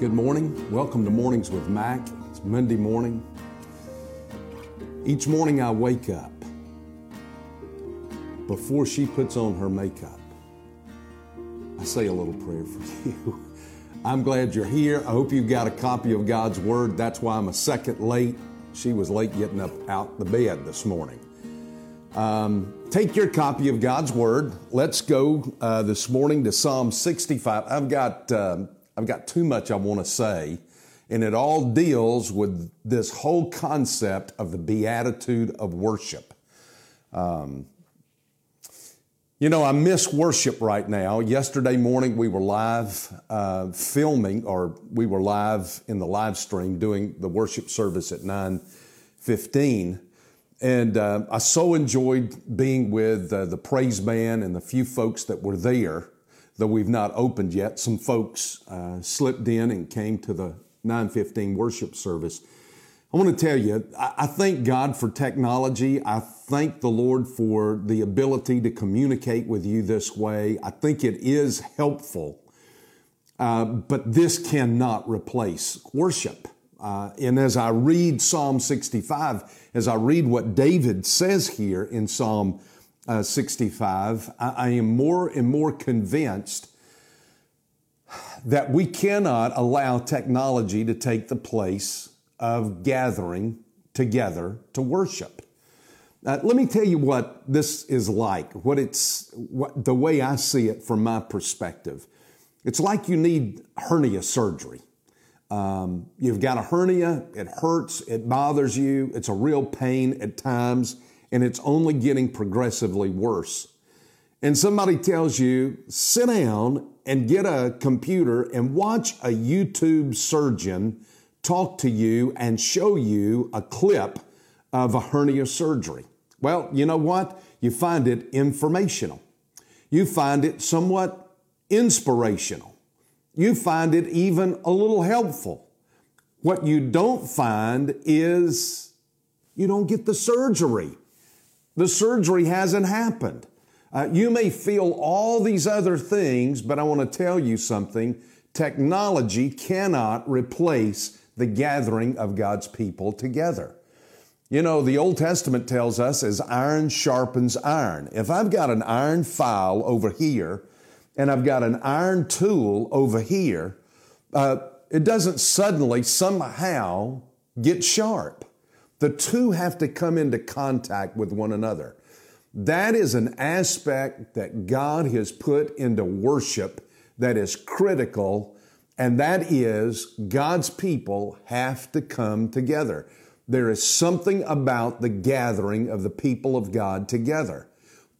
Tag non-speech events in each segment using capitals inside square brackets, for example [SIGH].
Good morning. Welcome to Mornings with Mac. It's Monday morning. Each morning I wake up. Before she puts on her makeup, I say a little prayer for [LAUGHS] you. I'm glad you're here. I hope you've got a copy of God's Word. That's why I'm a second late. She was late getting up out the bed this morning. Um, take your copy of God's Word. Let's go uh, this morning to Psalm 65. I've got um, I've got too much I want to say, and it all deals with this whole concept of the beatitude of worship. Um, you know, I miss worship right now. Yesterday morning we were live uh, filming, or we were live in the live stream doing the worship service at nine fifteen, and uh, I so enjoyed being with uh, the praise band and the few folks that were there though we've not opened yet, some folks uh, slipped in and came to the 915 worship service. I want to tell you, I, I thank God for technology. I thank the Lord for the ability to communicate with you this way. I think it is helpful, uh, but this cannot replace worship. Uh, and as I read Psalm 65, as I read what David says here in Psalm uh, 65, I, I am more and more convinced that we cannot allow technology to take the place of gathering together to worship. Uh, let me tell you what this is like, what it's, what, the way I see it from my perspective. It's like you need hernia surgery. Um, you've got a hernia, it hurts, it bothers you, it's a real pain at times and it's only getting progressively worse. And somebody tells you, sit down and get a computer and watch a YouTube surgeon talk to you and show you a clip of a hernia surgery. Well, you know what? You find it informational. You find it somewhat inspirational. You find it even a little helpful. What you don't find is you don't get the surgery. The surgery hasn't happened. Uh, you may feel all these other things, but I want to tell you something. Technology cannot replace the gathering of God's people together. You know, the Old Testament tells us as iron sharpens iron. If I've got an iron file over here and I've got an iron tool over here, uh, it doesn't suddenly somehow get sharp. The two have to come into contact with one another. That is an aspect that God has put into worship that is critical, and that is God's people have to come together. There is something about the gathering of the people of God together.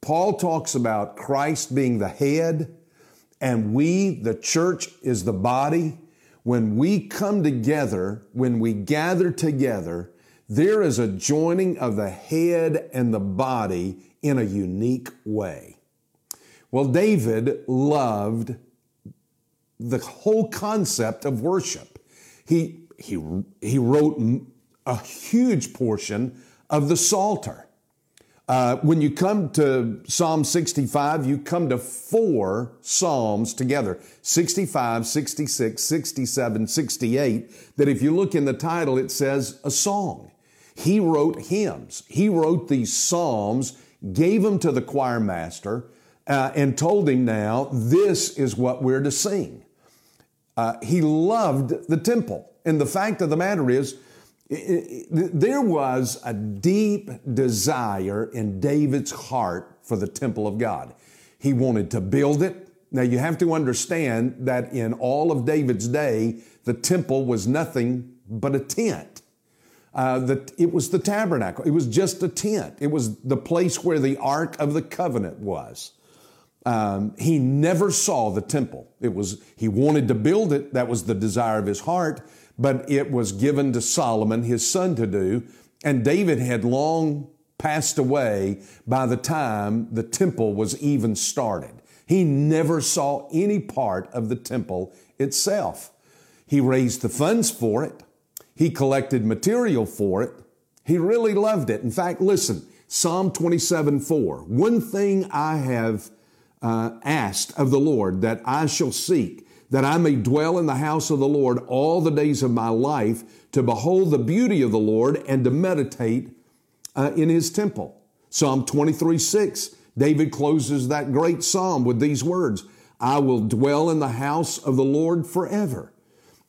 Paul talks about Christ being the head, and we, the church, is the body. When we come together, when we gather together, there is a joining of the head and the body in a unique way. Well, David loved the whole concept of worship. He, he, he wrote a huge portion of the Psalter. Uh, when you come to Psalm 65, you come to four Psalms together 65, 66, 67, 68. That if you look in the title, it says a song. He wrote hymns. He wrote these psalms, gave them to the choir master, uh, and told him now, this is what we're to sing. Uh, he loved the temple. And the fact of the matter is, it, it, there was a deep desire in David's heart for the temple of God. He wanted to build it. Now you have to understand that in all of David's day, the temple was nothing but a tent. Uh, that it was the tabernacle. It was just a tent. It was the place where the Ark of the Covenant was. Um, he never saw the temple. It was he wanted to build it. That was the desire of his heart. But it was given to Solomon, his son, to do. And David had long passed away by the time the temple was even started. He never saw any part of the temple itself. He raised the funds for it. He collected material for it. He really loved it. In fact, listen, Psalm 27 4. One thing I have uh, asked of the Lord that I shall seek, that I may dwell in the house of the Lord all the days of my life, to behold the beauty of the Lord and to meditate uh, in his temple. Psalm 23 6, David closes that great psalm with these words I will dwell in the house of the Lord forever.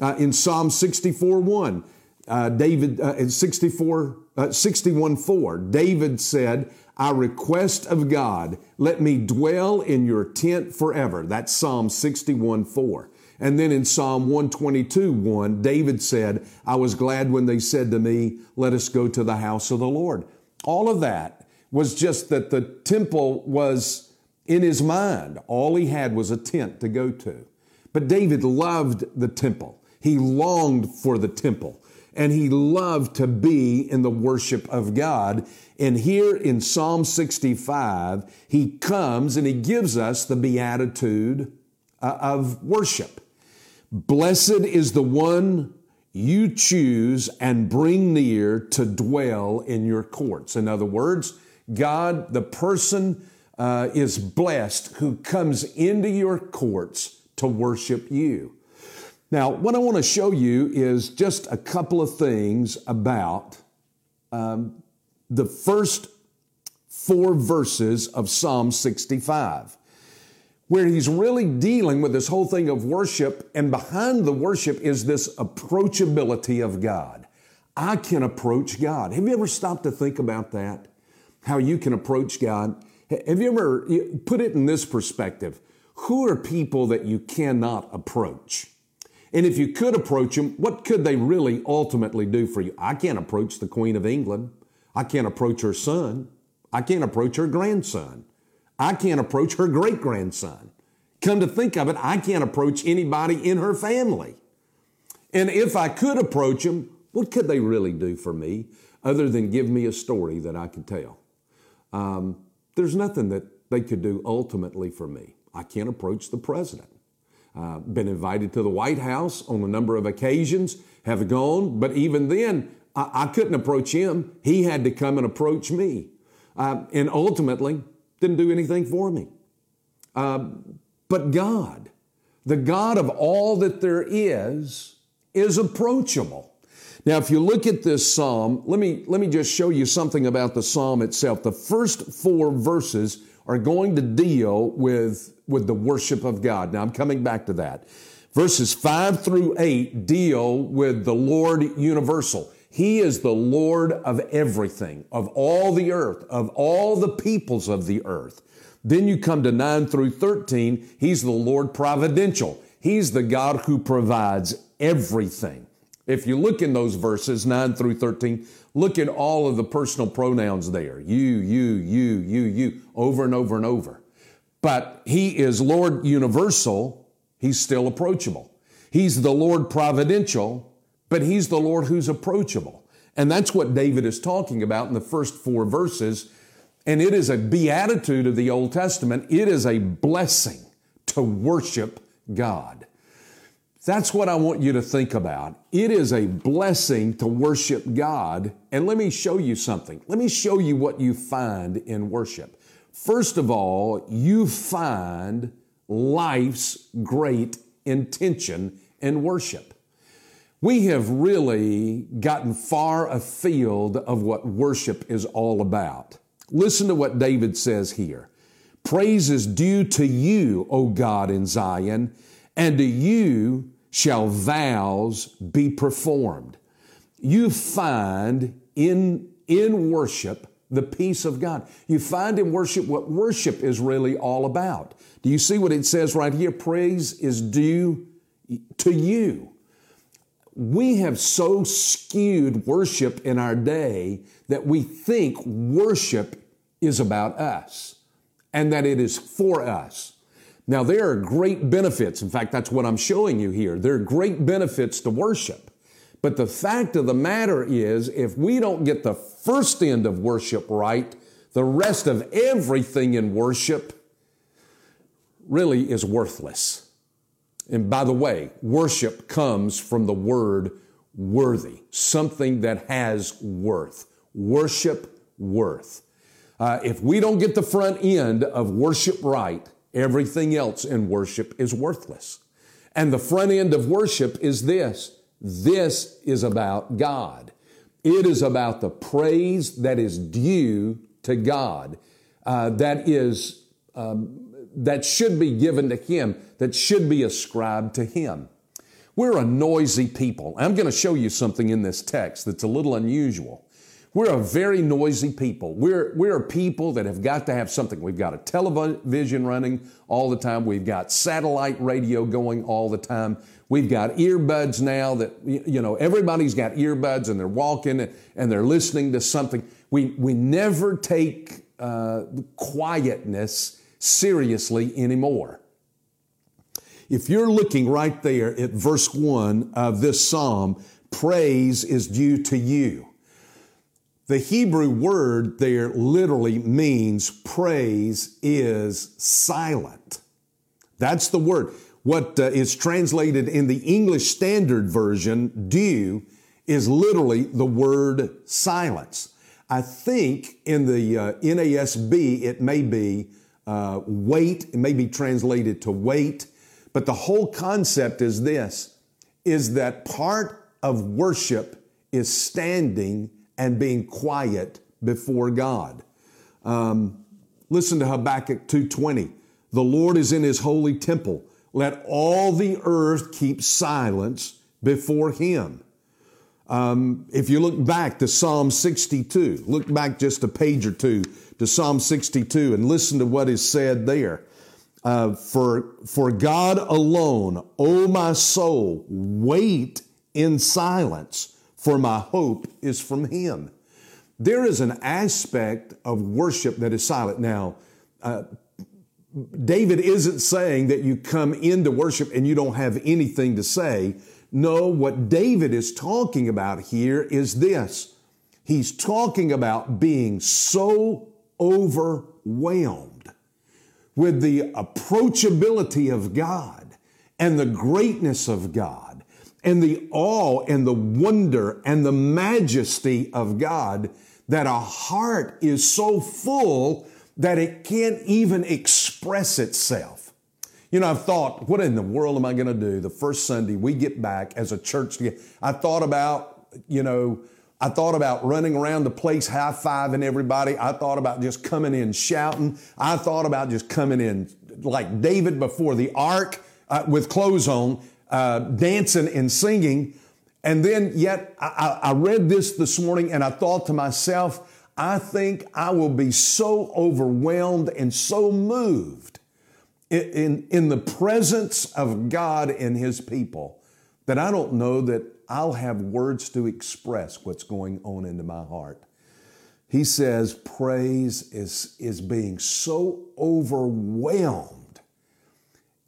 Uh, in Psalm 64 1, uh, David, uh, in 64, uh, 61 4, David said, I request of God, let me dwell in your tent forever. That's Psalm 61 4. And then in Psalm 122 1, David said, I was glad when they said to me, Let us go to the house of the Lord. All of that was just that the temple was in his mind. All he had was a tent to go to. But David loved the temple. He longed for the temple and he loved to be in the worship of God. And here in Psalm 65, he comes and he gives us the beatitude uh, of worship. Blessed is the one you choose and bring near to dwell in your courts. In other words, God, the person uh, is blessed who comes into your courts to worship you. Now, what I want to show you is just a couple of things about um, the first four verses of Psalm 65, where he's really dealing with this whole thing of worship, and behind the worship is this approachability of God. I can approach God. Have you ever stopped to think about that? How you can approach God? Have you ever put it in this perspective? Who are people that you cannot approach? And if you could approach them, what could they really ultimately do for you? I can't approach the Queen of England. I can't approach her son. I can't approach her grandson. I can't approach her great grandson. Come to think of it, I can't approach anybody in her family. And if I could approach them, what could they really do for me other than give me a story that I could tell? Um, there's nothing that they could do ultimately for me. I can't approach the president. Uh, been invited to the White House on a number of occasions, have gone, but even then, I, I couldn't approach him. He had to come and approach me. Uh, and ultimately, didn't do anything for me. Uh, but God, the God of all that there is, is approachable. Now, if you look at this psalm, let me, let me just show you something about the psalm itself. The first four verses are going to deal with, with the worship of God. Now I'm coming back to that. Verses five through eight deal with the Lord universal. He is the Lord of everything, of all the earth, of all the peoples of the earth. Then you come to 9 through 13. He's the Lord providential. He's the God who provides everything. If you look in those verses, 9 through 13, look at all of the personal pronouns there. You, you, you, you, you, over and over and over. But He is Lord universal. He's still approachable. He's the Lord providential, but He's the Lord who's approachable. And that's what David is talking about in the first four verses. And it is a beatitude of the Old Testament. It is a blessing to worship God. That's what I want you to think about. It is a blessing to worship God. And let me show you something. Let me show you what you find in worship. First of all, you find life's great intention in worship. We have really gotten far afield of what worship is all about. Listen to what David says here. Praise is due to you, O God in Zion, and to you shall vows be performed. You find in, in worship the peace of God. You find in worship what worship is really all about. Do you see what it says right here? Praise is due to you. We have so skewed worship in our day that we think worship is about us and that it is for us. Now, there are great benefits. In fact, that's what I'm showing you here. There are great benefits to worship. But the fact of the matter is, if we don't get the first end of worship right, the rest of everything in worship really is worthless. And by the way, worship comes from the word worthy, something that has worth. Worship worth. Uh, if we don't get the front end of worship right, Everything else in worship is worthless. And the front end of worship is this. This is about God. It is about the praise that is due to God, uh, that is, um, that should be given to Him, that should be ascribed to Him. We're a noisy people. I'm going to show you something in this text that's a little unusual. We're a very noisy people. We're, we're people that have got to have something. We've got a television running all the time. We've got satellite radio going all the time. We've got earbuds now that, you know, everybody's got earbuds and they're walking and they're listening to something. We, we never take uh, quietness seriously anymore. If you're looking right there at verse 1 of this psalm, praise is due to you. The Hebrew word there literally means praise is silent. That's the word. What uh, is translated in the English Standard Version, due, is literally the word silence. I think in the uh, NASB it may be uh, wait, it may be translated to wait, but the whole concept is this, is that part of worship is standing and being quiet before God. Um, listen to Habakkuk 2.20. The Lord is in his holy temple. Let all the earth keep silence before him. Um, if you look back to Psalm 62, look back just a page or two to Psalm 62 and listen to what is said there. Uh, for, for God alone, O my soul, wait in silence for my hope is from Him. There is an aspect of worship that is silent. Now, uh, David isn't saying that you come into worship and you don't have anything to say. No, what David is talking about here is this. He's talking about being so overwhelmed with the approachability of God and the greatness of God and the awe and the wonder and the majesty of God that a heart is so full that it can't even express itself. You know, I've thought, what in the world am I going to do the first Sunday we get back as a church? I thought about, you know, I thought about running around the place high fiving everybody. I thought about just coming in shouting. I thought about just coming in like David before the ark uh, with clothes on uh, dancing and singing. And then, yet, I, I read this this morning and I thought to myself, I think I will be so overwhelmed and so moved in, in, in the presence of God and His people that I don't know that I'll have words to express what's going on into my heart. He says praise is, is being so overwhelmed.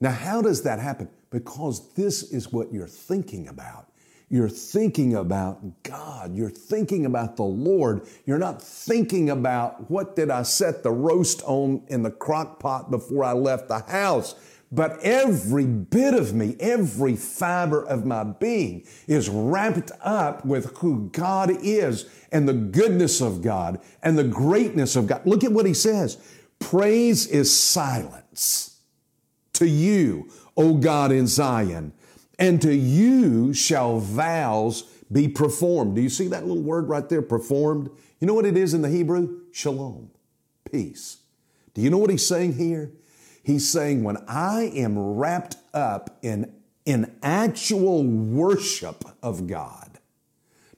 Now, how does that happen? Because this is what you're thinking about. You're thinking about God. You're thinking about the Lord. You're not thinking about what did I set the roast on in the crock pot before I left the house. But every bit of me, every fiber of my being is wrapped up with who God is and the goodness of God and the greatness of God. Look at what he says. Praise is silence to you, O God in Zion, and to you shall vows be performed. Do you see that little word right there, performed? You know what it is in the Hebrew? Shalom, peace. Do you know what he's saying here? He's saying, when I am wrapped up in, in actual worship of God,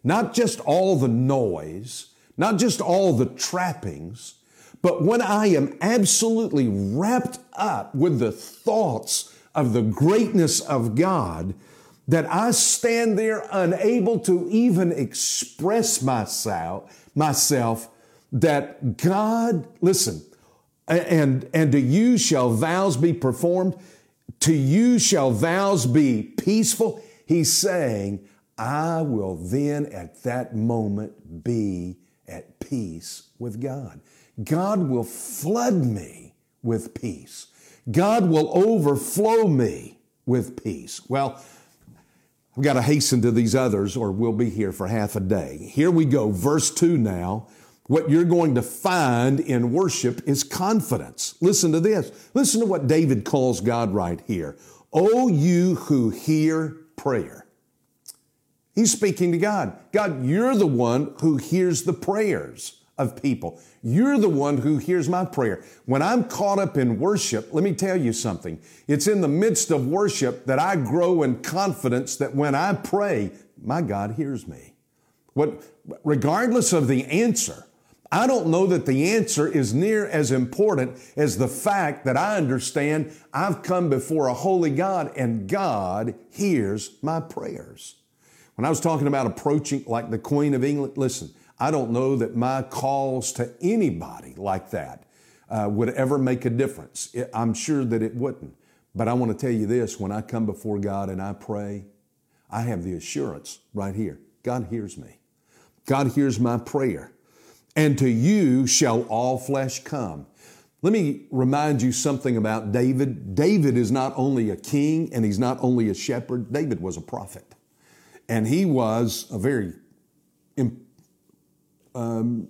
not just all the noise, not just all the trappings, but when I am absolutely wrapped up with the thoughts of the greatness of God that I stand there unable to even express myself, myself that God, listen, and, and to you shall vows be performed, to you shall vows be peaceful. He's saying, I will then at that moment be at peace with God. God will flood me with peace. God will overflow me with peace. Well, I've got to hasten to these others or we'll be here for half a day. Here we go, verse 2 now. What you're going to find in worship is confidence. Listen to this. Listen to what David calls God right here. O you who hear prayer. He's speaking to God. God, you're the one who hears the prayers of people. You're the one who hears my prayer. When I'm caught up in worship, let me tell you something. It's in the midst of worship that I grow in confidence that when I pray, my God hears me. What, regardless of the answer, I don't know that the answer is near as important as the fact that I understand I've come before a holy God and God hears my prayers. When I was talking about approaching like the Queen of England, listen, I don't know that my calls to anybody like that uh, would ever make a difference. I'm sure that it wouldn't. But I want to tell you this when I come before God and I pray, I have the assurance right here God hears me. God hears my prayer and to you shall all flesh come. Let me remind you something about David. David is not only a king and he's not only a shepherd, David was a prophet. And he was a very, um,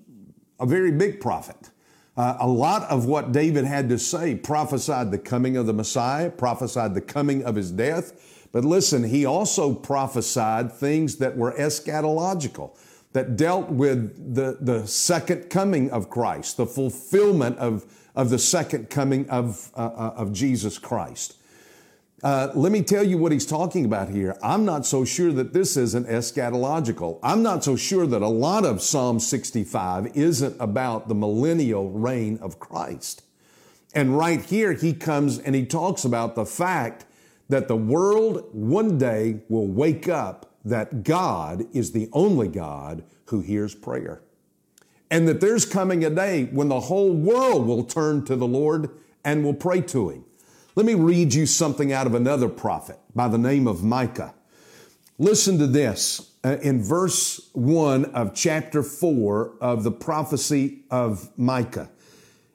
a very big prophet. Uh, a lot of what David had to say prophesied the coming of the Messiah, prophesied the coming of his death. But listen, he also prophesied things that were eschatological that dealt with the, the second coming of Christ, the fulfillment of, of the second coming of, uh, uh, of Jesus Christ. Uh, let me tell you what he's talking about here. I'm not so sure that this isn't eschatological. I'm not so sure that a lot of Psalm 65 isn't about the millennial reign of Christ. And right here, he comes and he talks about the fact that the world one day will wake up that God is the only God who hears prayer. And that there's coming a day when the whole world will turn to the Lord and will pray to Him. Let me read you something out of another prophet by the name of Micah. Listen to this uh, in verse 1 of chapter 4 of the prophecy of Micah.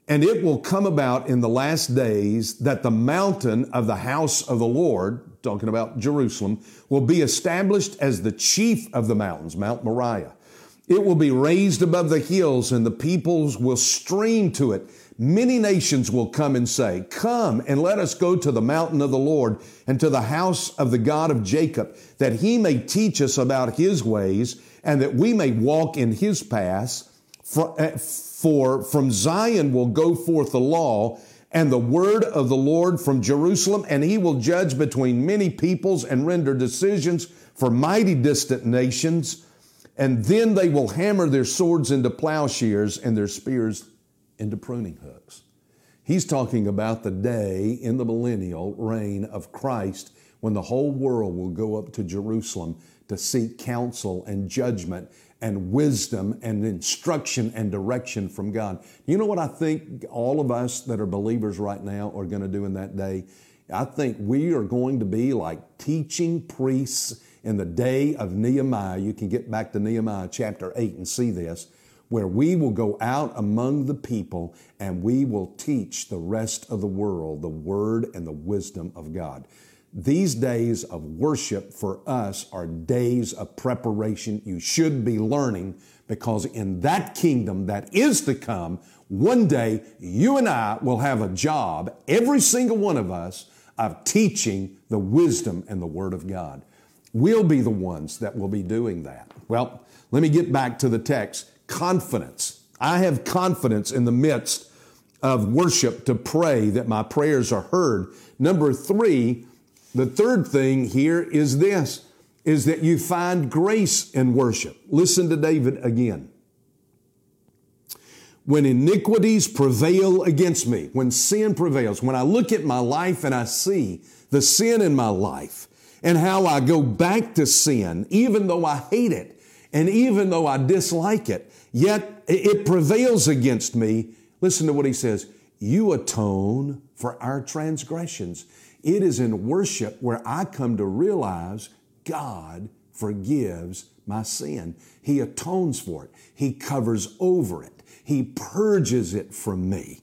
And it will come about in the last days that the mountain of the house of the Lord, talking about Jerusalem, will be established as the chief of the mountains, Mount Moriah. It will be raised above the hills and the peoples will stream to it. Many nations will come and say, Come and let us go to the mountain of the Lord and to the house of the God of Jacob, that he may teach us about his ways and that we may walk in his paths. For, uh, for from Zion will go forth the law and the word of the Lord from Jerusalem, and he will judge between many peoples and render decisions for mighty distant nations. And then they will hammer their swords into plowshares and their spears into pruning hooks. He's talking about the day in the millennial reign of Christ when the whole world will go up to Jerusalem to seek counsel and judgment and wisdom and instruction and direction from God. You know what I think all of us that are believers right now are going to do in that day? I think we are going to be like teaching priests in the day of Nehemiah. You can get back to Nehemiah chapter 8 and see this, where we will go out among the people and we will teach the rest of the world the word and the wisdom of God. These days of worship for us are days of preparation. You should be learning because in that kingdom that is to come, one day you and I will have a job, every single one of us, of teaching the wisdom and the Word of God. We'll be the ones that will be doing that. Well, let me get back to the text. Confidence. I have confidence in the midst of worship to pray that my prayers are heard. Number three, the third thing here is this, is that you find grace in worship. Listen to David again. When iniquities prevail against me, when sin prevails, when I look at my life and I see the sin in my life and how I go back to sin, even though I hate it and even though I dislike it, yet it prevails against me. Listen to what he says. You atone for our transgressions. It is in worship where I come to realize God forgives my sin. He atones for it. He covers over it. He purges it from me.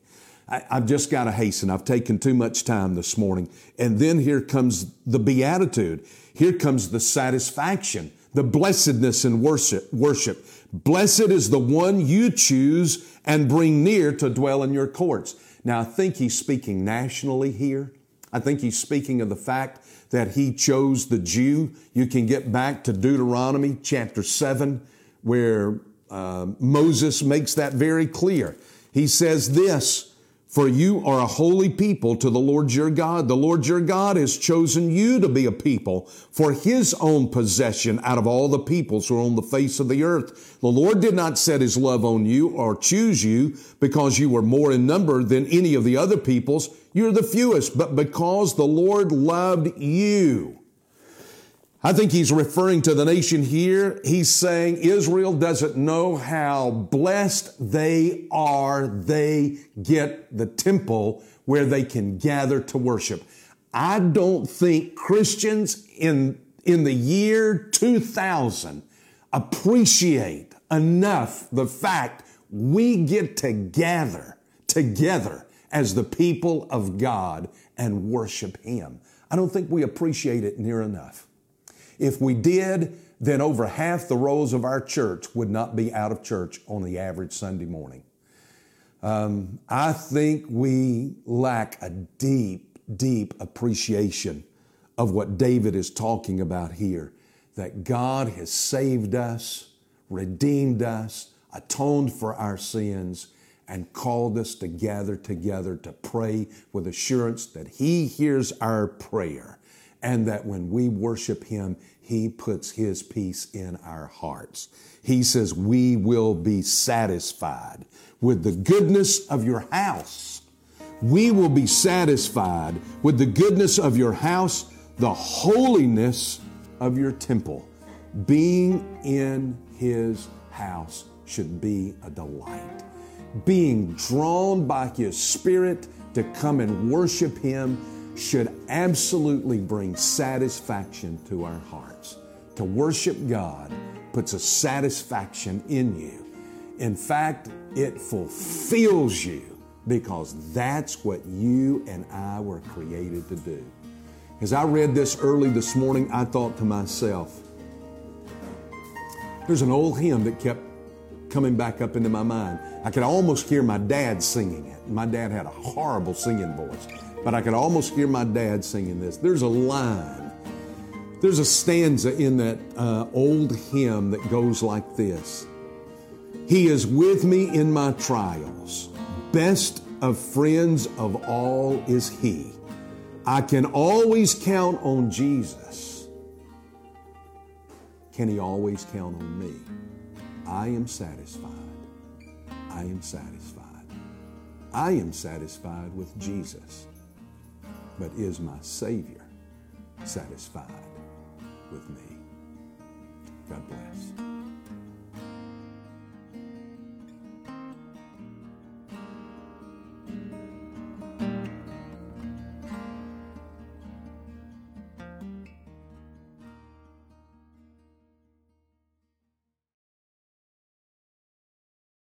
I, have just got to hasten. I've taken too much time this morning. And then here comes the beatitude. Here comes the satisfaction, the blessedness in worship. Worship. Blessed is the one you choose and bring near to dwell in your courts. Now, I think he's speaking nationally here. I think he's speaking of the fact that he chose the Jew. You can get back to Deuteronomy chapter 7, where uh, Moses makes that very clear. He says this, for you are a holy people to the Lord your God. The Lord your God has chosen you to be a people for his own possession out of all the peoples who are on the face of the earth. The Lord did not set his love on you or choose you because you were more in number than any of the other peoples. You're the fewest, but because the Lord loved you I think he's referring to the nation here. He's saying Israel doesn't know how blessed they are. They get the temple where they can gather to worship. I don't think Christians in, in the year 2000 appreciate enough the fact we get to gather together as the people of God and worship Him. I don't think we appreciate it near enough. If we did, then over half the rows of our church would not be out of church on the average Sunday morning. Um, I think we lack a deep, deep appreciation of what David is talking about here that God has saved us, redeemed us, atoned for our sins, and called us to gather together to pray with assurance that He hears our prayer and that when we worship Him, He puts His peace in our hearts. He says, We will be satisfied with the goodness of your house. We will be satisfied with the goodness of your house, the holiness of your temple. Being in His house should be a delight. Being drawn by His Spirit to come and worship Him should absolutely bring satisfaction to our hearts. To worship God puts a satisfaction in you. In fact, it fulfills you because that's what you and I were created to do. As I read this early this morning, I thought to myself, there's an old hymn that kept coming back up into my mind. I could almost hear my dad singing it. My dad had a horrible singing voice but I could almost hear my dad singing this. There's a line, there's a stanza in that uh, old hymn that goes like this He is with me in my trials, best of friends of all is He. I can always count on Jesus. Can He always count on me? I am satisfied. I am satisfied. I am satisfied with Jesus but is my Savior satisfied with me? God bless.